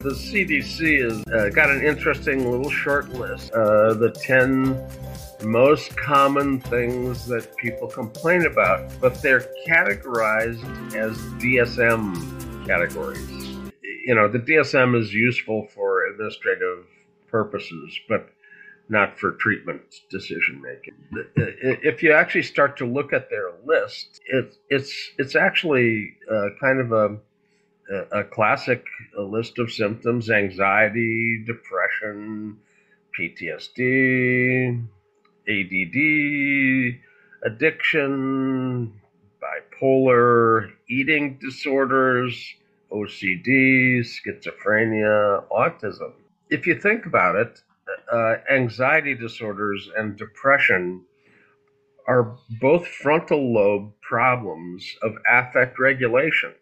The CDC has uh, got an interesting little short list. Uh, the 10 most common things that people complain about, but they're categorized as DSM categories. You know, the DSM is useful for administrative purposes, but not for treatment decision making. If you actually start to look at their list, it, it's it's actually uh, kind of a a classic list of symptoms: anxiety, depression, PTSD, ADD, addiction, bipolar, eating disorders, OCD, schizophrenia, autism. If you think about it, uh, anxiety disorders and depression are both frontal lobe problems of affect regulation.